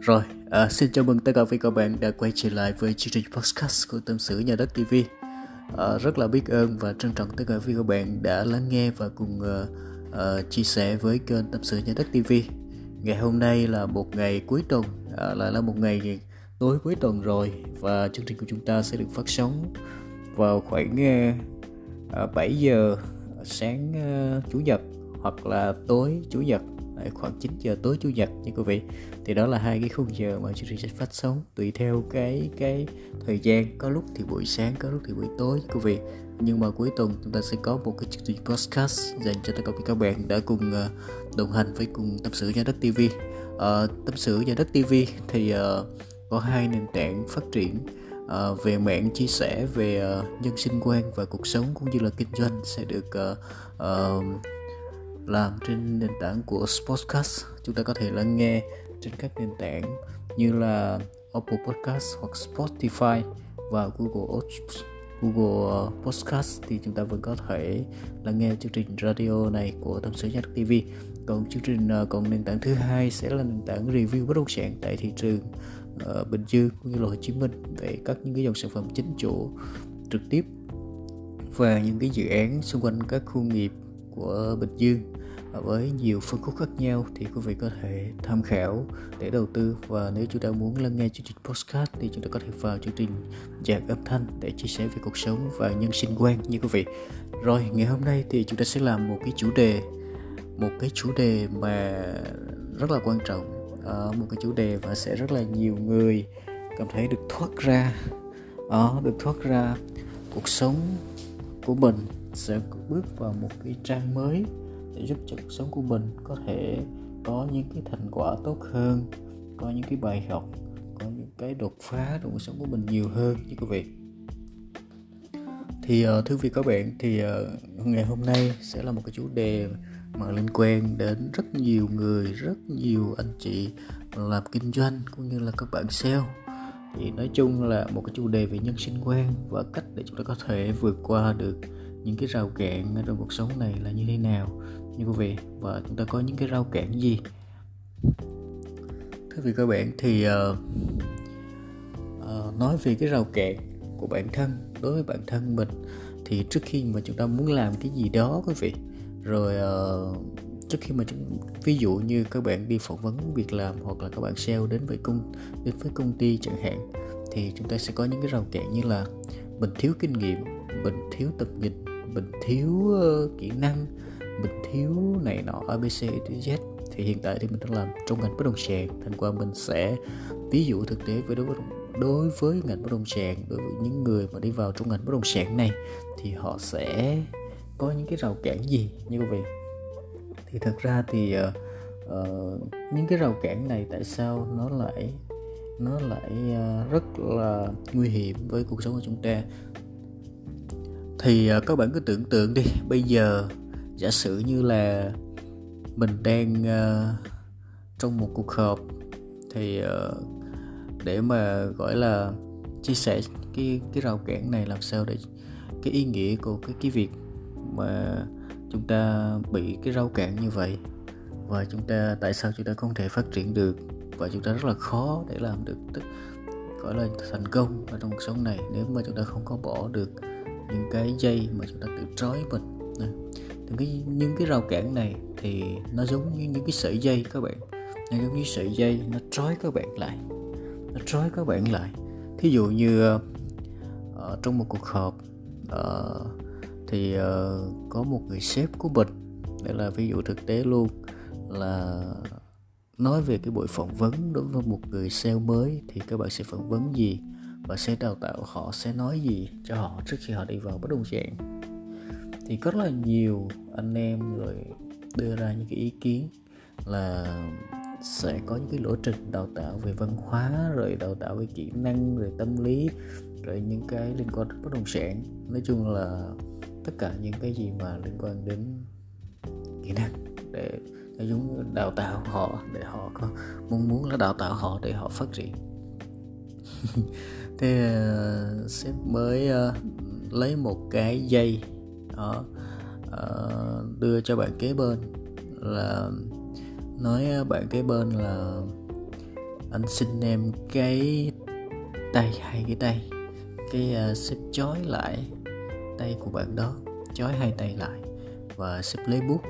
Rồi, à, xin chào mừng tất cả quý các bạn đã quay trở lại với chương trình podcast của Tâm sự Nhà đất TV. À, ờ, rất là biết ơn và trân trọng tất cả quý các bạn đã lắng nghe và cùng uh, uh, chia sẻ với kênh Tâm sự Nhà đất TV. Ngày hôm nay là một ngày cuối tuần, à, lại là một ngày tối cuối tuần rồi và chương trình của chúng ta sẽ được phát sóng vào khoảng uh, 7 giờ sáng uh, chủ nhật hoặc là tối chủ nhật khoảng 9 giờ tối chủ nhật nha quý vị. Thì đó là hai cái khung giờ mà chương trình sẽ phát sóng tùy theo cái cái thời gian. Có lúc thì buổi sáng có lúc thì buổi tối quý vị. Nhưng mà cuối tuần chúng ta sẽ có một cái chương trình podcast dành cho tất cả các bạn đã cùng uh, đồng hành với cùng tâm sự nhà đất TV uh, ờ, tâm sự nhà đất TV thì uh, có hai nền tảng phát triển uh, về mạng chia sẻ về uh, nhân sinh quan và cuộc sống cũng như là kinh doanh sẽ được uh, uh, làm trên nền tảng của Sportcast. Chúng ta có thể lắng nghe trên các nền tảng như là Apple Podcast hoặc Spotify và Google Google ờ, Podcast thì chúng ta vẫn có thể lắng nghe chương trình radio này của Tâm sự Nhắc TV còn chương trình ờ, còn nền tảng thứ hai sẽ là nền tảng review bất động sản tại thị trường uh, Bình Dương cũng như là Hồ Chí Minh về các những cái dòng sản phẩm chính chủ trực tiếp và những cái dự án xung quanh các khu nghiệp của Bình Dương. Với nhiều phân khúc khác nhau thì quý vị có thể tham khảo để đầu tư. Và nếu chúng ta muốn lắng nghe chương trình podcast thì chúng ta có thể vào chương trình dạng âm thanh để chia sẻ về cuộc sống và nhân sinh quan như quý vị. Rồi ngày hôm nay thì chúng ta sẽ làm một cái chủ đề một cái chủ đề mà rất là quan trọng. À, một cái chủ đề và sẽ rất là nhiều người cảm thấy được thoát ra. Ờ, được thoát ra cuộc sống của mình sẽ bước vào một cái trang mới để giúp cho cuộc sống của mình có thể có những cái thành quả tốt hơn, có những cái bài học, có những cái đột phá trong cuộc sống của mình nhiều hơn như quý vị. Thì ờ, thưa quý vị các bạn, thì ờ, ngày hôm nay sẽ là một cái chủ đề mà liên quan đến rất nhiều người, rất nhiều anh chị làm kinh doanh cũng như là các bạn sale. Thì nói chung là một cái chủ đề về nhân sinh quan và cách để chúng ta có thể vượt qua được những cái rào cản trong cuộc sống này là như thế nào? Như quý vị và chúng ta có những cái rào cản gì? Thưa quý các bạn thì uh, uh, nói về cái rào cản của bản thân đối với bản thân mình thì trước khi mà chúng ta muốn làm cái gì đó quý vị rồi uh, trước khi mà chúng ví dụ như các bạn đi phỏng vấn việc làm hoặc là các bạn sale đến với công đến với công ty chẳng hạn thì chúng ta sẽ có những cái rào cản như là mình thiếu kinh nghiệm mình thiếu tập nhìn mình thiếu ờ, kỹ năng mình thiếu này nọ abc z e, thì hiện tại thì mình đang làm trong ngành bất động sản. Thành qua mình sẽ ví dụ thực tế với đối với đối với ngành bất động sản đối với những người mà đi vào trong ngành bất động sản này thì họ sẽ có những cái rào cản gì như quý vị thì thật ra thì uh, uh, những cái rào cản này tại sao nó lại nó lại uh, rất là nguy hiểm với cuộc sống của chúng ta? Thì à, các bạn cứ tưởng tượng đi bây giờ giả sử như là mình đang uh, trong một cuộc họp thì uh, để mà gọi là chia sẻ cái cái rào cản này làm sao để cái ý nghĩa của cái cái việc mà chúng ta bị cái rào cản như vậy? Và chúng ta tại sao chúng ta không thể phát triển được? Và chúng ta rất là khó để làm được tức gọi là thành công ở trong cuộc sống này nếu mà chúng ta không có bỏ được những cái dây mà chúng ta tự trói mình. Những cái những cái rào cản này thì nó giống như những cái sợi dây các bạn. Nó giống như sợi dây nó trói các bạn lại. Nó trói các bạn lại. Thí dụ như uh, trong một cuộc họp uh, thì uh, có một người sếp của mình đây là ví dụ thực tế luôn là nói về cái buổi phỏng vấn đối với một người sale mới thì các bạn sẽ phỏng vấn gì? Và sẽ đào tạo họ sẽ nói gì cho họ trước khi họ đi vào bất động sản thì có rất là nhiều anh em rồi đưa ra những cái ý kiến là sẽ có những cái lộ trình đào tạo về văn hóa, rồi đào tạo về kỹ năng, rồi tâm lý, rồi những cái liên quan đến bất động sản nói chung là tất cả những cái gì mà liên quan đến kỹ năng để, nói chung đào tạo họ để họ có mong muốn là đào tạo họ để họ phát triển. thế uh, sếp mới uh, lấy một cái dây đó uh, đưa cho bạn kế bên là nói bạn kế bên là anh xin em cái tay hai cái tay. Cái uh, sếp chói lại tay của bạn đó chói hai tay lại và sếp lấy bút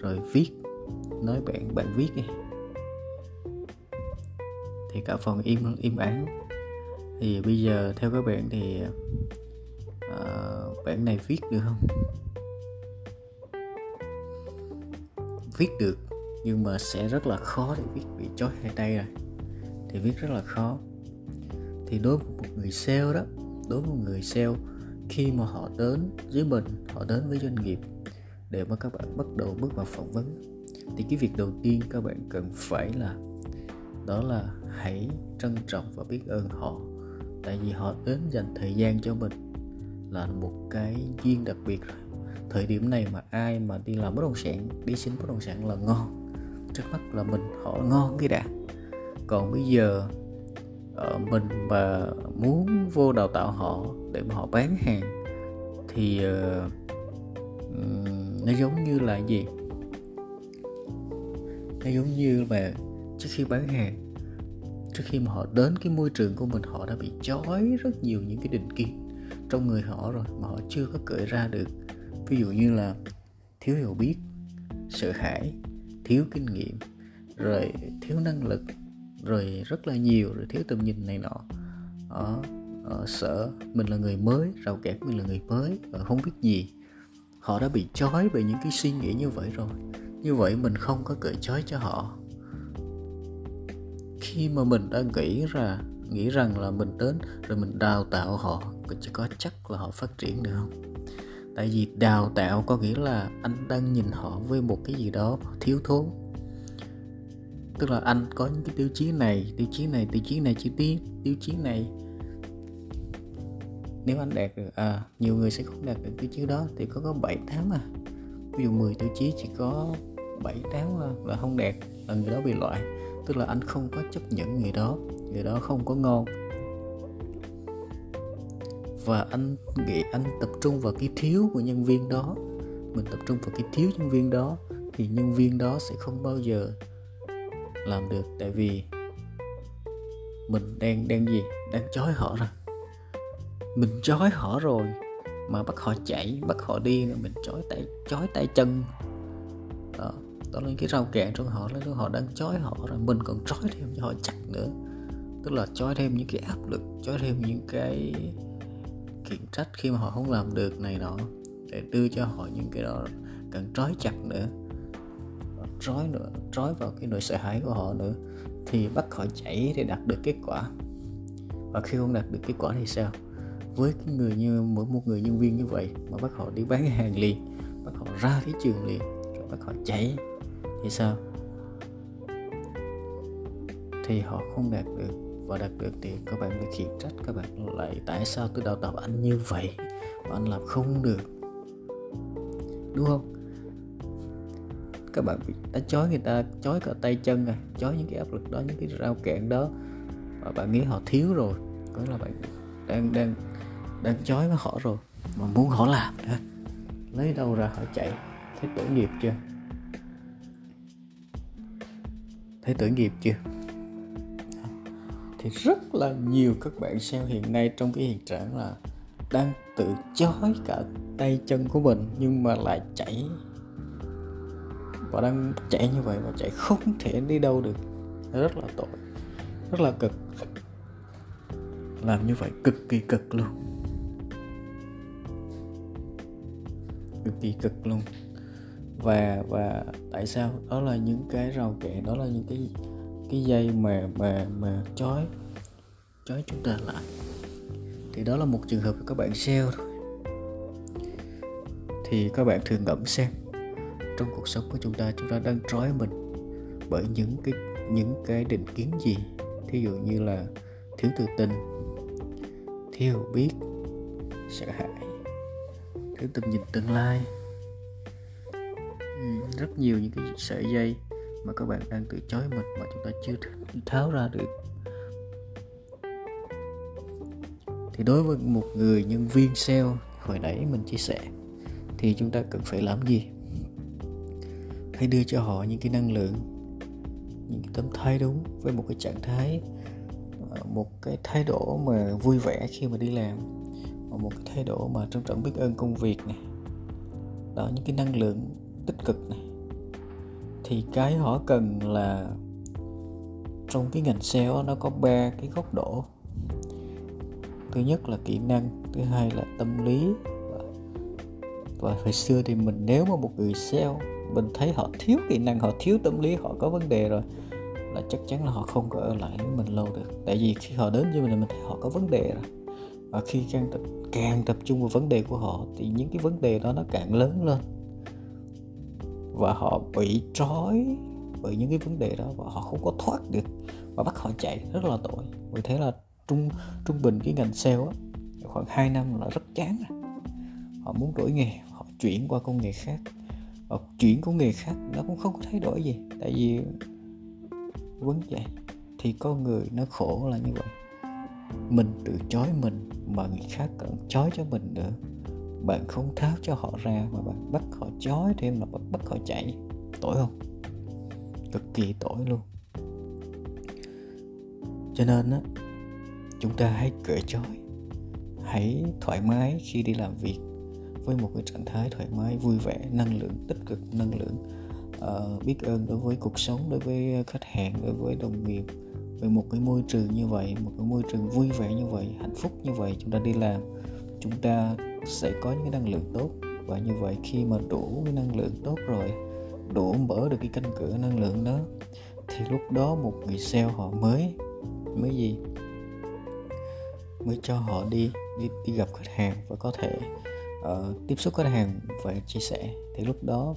rồi viết. Nói bạn bạn viết đi thì cả phần im im ắng. Thì bây giờ theo các bạn thì uh, bản này viết được không? Viết được nhưng mà sẽ rất là khó để viết bị chói hai tay rồi. Thì viết rất là khó. Thì đối với một người sale đó đối với một người sale khi mà họ đến với mình họ đến với doanh nghiệp để mà các bạn bắt đầu bước vào phỏng vấn thì cái việc đầu tiên các bạn cần phải là đó là hãy trân trọng và biết ơn họ tại vì họ đến dành thời gian cho mình là một cái duyên đặc biệt rồi. Thời điểm này mà ai mà đi làm bất động sản đi xin bất động sản là ngon trước mắt là mình họ ngon cái đã. Còn bây giờ ờ, mình mà muốn vô đào tạo họ để mà họ bán hàng thì uh, nó giống như là gì? Nó giống như là trước khi bán hàng trước khi mà họ đến cái môi trường của mình họ đã bị chói rất nhiều những cái định kiến trong người họ rồi mà họ chưa có cởi ra được. Ví dụ như là thiếu hiểu biết sợ hãi thiếu kinh nghiệm rồi thiếu năng lực rồi rất là nhiều rồi thiếu tầm nhìn này nọ. Ở, ở sợ mình là người mới rào kẹt mình là người mới và không biết gì. Họ đã bị trói bởi những cái suy nghĩ như vậy rồi. Như vậy mình không có cởi trói cho họ khi mà mình đã nghĩ ra nghĩ rằng là mình đến rồi mình đào tạo họ chỉ có chắc là họ phát triển được không? Tại vì đào tạo có nghĩa là anh đang nhìn họ với một cái gì đó thiếu thốn. Tức là anh có những cái tiêu chí này tiêu chí này tiêu chí này chi tiết tiêu chí này. Nếu anh đạt được à nhiều người sẽ không đạt được tiêu chí đó thì có có bảy tháng à. Ví dụ 10 tiêu chí chỉ có 7 tháng là, là không đạt là người đó bị loại tức là anh không có chấp nhận người đó. Người đó không có ngon. Và anh nghĩ anh tập trung vào cái thiếu của nhân viên đó. Mình tập trung vào cái thiếu nhân viên đó thì nhân viên đó sẽ không bao giờ làm được. Tại vì mình đang đang gì? Đang chói họ rồi. Mình chói họ rồi mà bắt họ chạy, bắt họ đi mình chói tay chói tay chân đó nên là cái rào cản trong họ là họ đang chói họ rồi mình còn trói thêm cho họ chặt nữa. Tức là chói thêm những cái áp lực, chói thêm những cái khiển trách khi mà họ không làm được này nọ, để đưa cho họ những cái đó cần trói chặt nữa. Trói nữa, trói vào cái nỗi sợ hãi của họ nữa, thì bắt họ chạy để đạt được kết quả. Và khi không đạt được kết quả thì sao? Với cái người như, mỗi một người nhân viên như vậy mà bắt họ đi bán hàng liền, bắt họ ra thị trường liền, rồi bắt họ chạy thì sao? Thì họ không đạt được và đạt được thì các bạn bị khiển trách các bạn lại tại sao tôi đào tạo anh như vậy mà anh làm không được. Đúng không? Các bạn bị đã chói người ta, chói cả tay chân à chói những cái áp lực đó, những cái rào cản đó và bạn nghĩ họ thiếu rồi. Có là bạn đang đang đang chói với họ rồi, mà muốn họ làm nữa. Lấy đâu ra họ chạy? Thấy tội nghiệp chưa? Thấy tội nghiệp chưa? Thì rất là nhiều các bạn seo hiện nay trong cái hiện trạng là đang tự chói cả tay chân của mình nhưng mà lại chạy. Và đang chạy như vậy mà chạy không thể đi đâu được. Rất là tội. Rất là cực. Làm như vậy cực kỳ cực luôn. Cực kỳ cực luôn và và tại sao? Đó là những cái rào cản, đó là những cái cái dây mà mà mà chói chói chúng ta lại. Thì đó là một trường hợp của các bạn sale thôi. Thì các bạn thường ngẫm xem, trong cuộc sống của chúng ta chúng ta đang trói mình bởi những cái những cái định kiến gì? Thí dụ như là thiếu tự tin, thiếu biết, sợ hãi, thiếu tầm nhìn tương lai rất nhiều những cái sợi dây mà các bạn đang tự chối mình mà chúng ta chưa tháo ra được. Thì đối với một người nhân viên sale hồi nãy mình chia sẻ, thì chúng ta cần phải làm gì? Hãy đưa cho họ những cái năng lượng, những cái tâm thái đúng với một cái trạng thái ờ, một cái thái độ mà vui vẻ khi mà đi làm, và một cái thái độ mà trân trọng biết ơn công việc này. Đó, những cái năng lượng tích cực này thì cái họ cần là trong cái ngành sale nó có ba cái góc độ. Thứ nhất là kỹ năng, thứ hai là tâm lý. Và hồi xưa thì mình nếu mà một người sale, mình thấy họ thiếu kỹ năng, họ thiếu tâm lý, họ có vấn đề rồi, là chắc chắn là họ không có ở lại với mình lâu được. Tại vì khi họ đến với mình mình thấy họ có vấn đề rồi. Và khi càng tập càng tập trung vào vấn đề của họ, thì những cái vấn đề đó nó càng lớn lên và họ bị trói bởi những cái vấn đề đó và họ không có thoát được. Và bắt họ chạy rất là tội. Vì thế là trung trung bình cái ngành sale á, khoảng 2 năm là rất chán rồi họ muốn đổi nghề, họ chuyển qua công nghệ khác. Và chuyển công nghề khác nó cũng không có thay đổi gì. Tại vì vấn vậy thì con người nó khổ là như vậy. Mình tự chói mình mà người khác cần chói cho mình nữa bạn không tháo cho họ ra mà bạn bắt họ chói thêm là bắt bắt họ chạy. Tội không? Cực kỳ tội luôn. Cho nên á chúng ta hãy cởi trói. Hãy thoải mái khi đi làm việc với một cái trạng thái thoải mái vui vẻ năng lượng tích cực năng lượng. Uh, biết ơn đối với cuộc sống đối với khách hàng đối với đồng nghiệp. Về một cái môi trường như vậy một cái môi trường vui vẻ như vậy hạnh phúc như vậy chúng ta đi làm chúng ta sẽ có những cái năng lượng tốt. Và như vậy khi mà đủ cái năng lượng tốt rồi đủ mở được cái cánh cửa năng lượng đó thì lúc đó một người sale họ mới mới gì? Mới cho họ đi đi đi gặp khách hàng và có thể uh, tiếp xúc khách hàng và chia sẻ. Thì lúc đó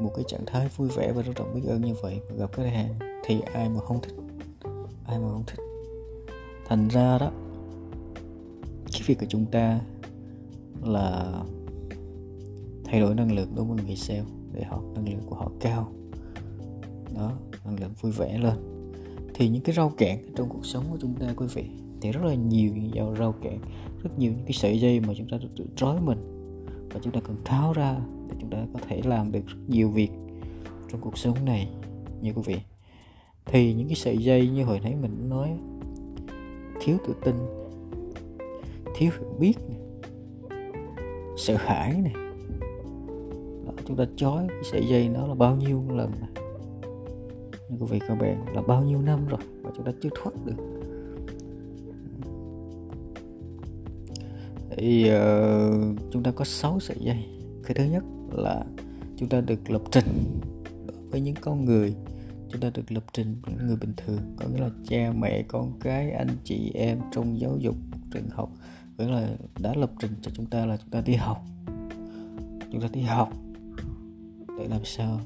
một cái trạng thái vui vẻ và rất trọng biết ơn như vậy mà gặp khách hàng thì ai mà không thích? Ai mà không thích? Thành ra đó cái việc của chúng ta là thay đổi năng lượng đối với người sale để họ năng lượng của họ cao. Đó năng lượng vui vẻ lên. Thì những cái rau cản trong cuộc sống của chúng ta quý vị thì rất là nhiều những rau cản rất nhiều những cái sợi dây mà chúng ta tự trói mình và chúng ta cần tháo ra để chúng ta có thể làm được rất nhiều việc trong cuộc sống này như quý vị. Thì những cái sợi dây như hồi nãy mình nói thiếu tự tin thiếu hiểu biết này, sợ hãi này. Đó, chúng ta chói cái sợi dây nó là bao nhiêu lần này như quý vị các bạn là bao nhiêu năm rồi mà chúng ta chưa thoát được. Thì uh, chúng ta có 6 sợi dây. Cái thứ nhất là chúng ta được lập trình với những con người. Chúng ta được lập trình với người bình thường có nghĩa là cha mẹ con cái anh chị em trong giáo dục trường học nghĩa là đã lập trình cho chúng ta là chúng ta đi học. Chúng ta đi học để làm sao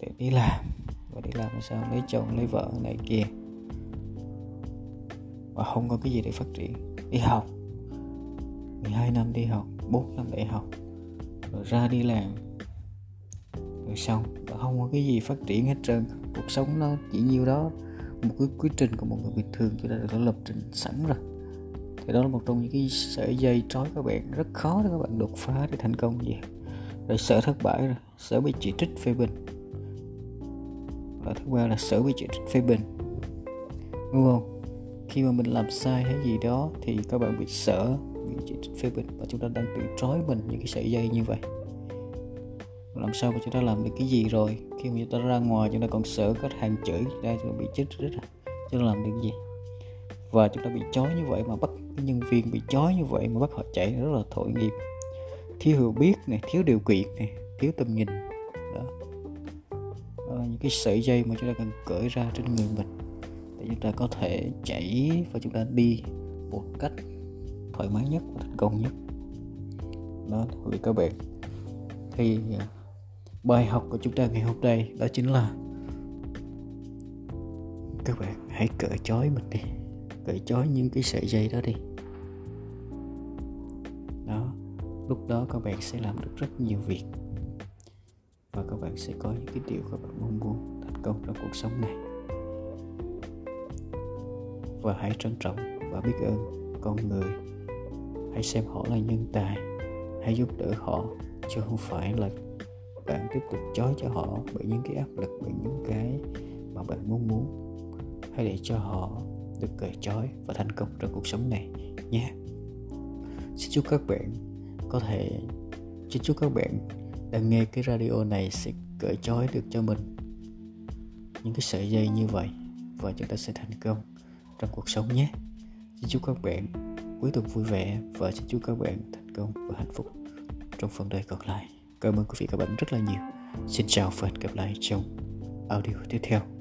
để đi làm và đi làm làm sao lấy chồng, lấy vợ này kia. Và không có cái gì để phát triển. Đi học. 12 năm đi học 4 năm đại học, rồi ra đi làm. Rồi xong. Và không có cái gì phát triển hết trơn. Cuộc sống nó chỉ nhiêu đó. Một cái quy trình của một người bình thường chúng ta đã lập trình sẵn rồi thì đó là một trong những cái sợi dây trói các bạn. Rất khó để các bạn đột phá để thành công gì. Rồi sợ thất bại rồi. Sợ bị chỉ trích phê bình. Và thứ ba là sợ bị chỉ trích phê bình. Đúng không? Khi mà mình làm sai hay gì đó thì các bạn bị sợ, bị chỉ trích phê bình. Và chúng ta đang tự trói mình những cái sợi dây như vậy. Làm sao mà chúng ta làm được cái gì rồi? Khi mà chúng ta ra ngoài, chúng ta còn sợ khách hàng chửi ra, chúng ta bị chết rất à? Chúng ta làm được gì? Và chúng ta bị chói như vậy mà bắt nhân viên bị chói như vậy mà bắt họ chạy rất là tội nghiệp. Thiếu hiểu biết này, thiếu điều kiện này, thiếu tầm nhìn. Đó. đó là những cái sợi dây mà chúng ta cần cởi ra trên người mình để chúng ta có thể chạy và chúng ta đi một cách thoải mái nhất và thành công nhất. Đó quý các bạn. Thì à, bài học của chúng ta ngày hôm nay đó chính là các bạn hãy cởi trói mình đi. Cởi trói những cái sợi dây đó đi. Lúc đó các bạn sẽ làm được rất nhiều việc. Và các bạn sẽ có những cái điều các bạn mong muốn thành công trong cuộc sống này. Và hãy trân trọng và biết ơn con người. Hãy xem họ là nhân tài. Hãy giúp đỡ họ, chứ không phải là bạn tiếp tục chói cho họ bởi những cái áp lực, bởi những cái mà bạn mong muốn. Hãy để cho họ được cởi trói và thành công trong cuộc sống này nhé. Xin chúc các bạn có thể chính chúc các bạn đang nghe cái radio này sẽ cởi trói được cho mình những cái sợi dây như vậy và chúng ta sẽ thành công trong cuộc sống nhé. Xin chúc các bạn cuối tuần vui vẻ và xin chúc các bạn thành công và hạnh phúc trong phần đời còn lại. Cảm ơn quý vị các bạn rất là nhiều. Xin chào và hẹn gặp lại trong audio tiếp theo.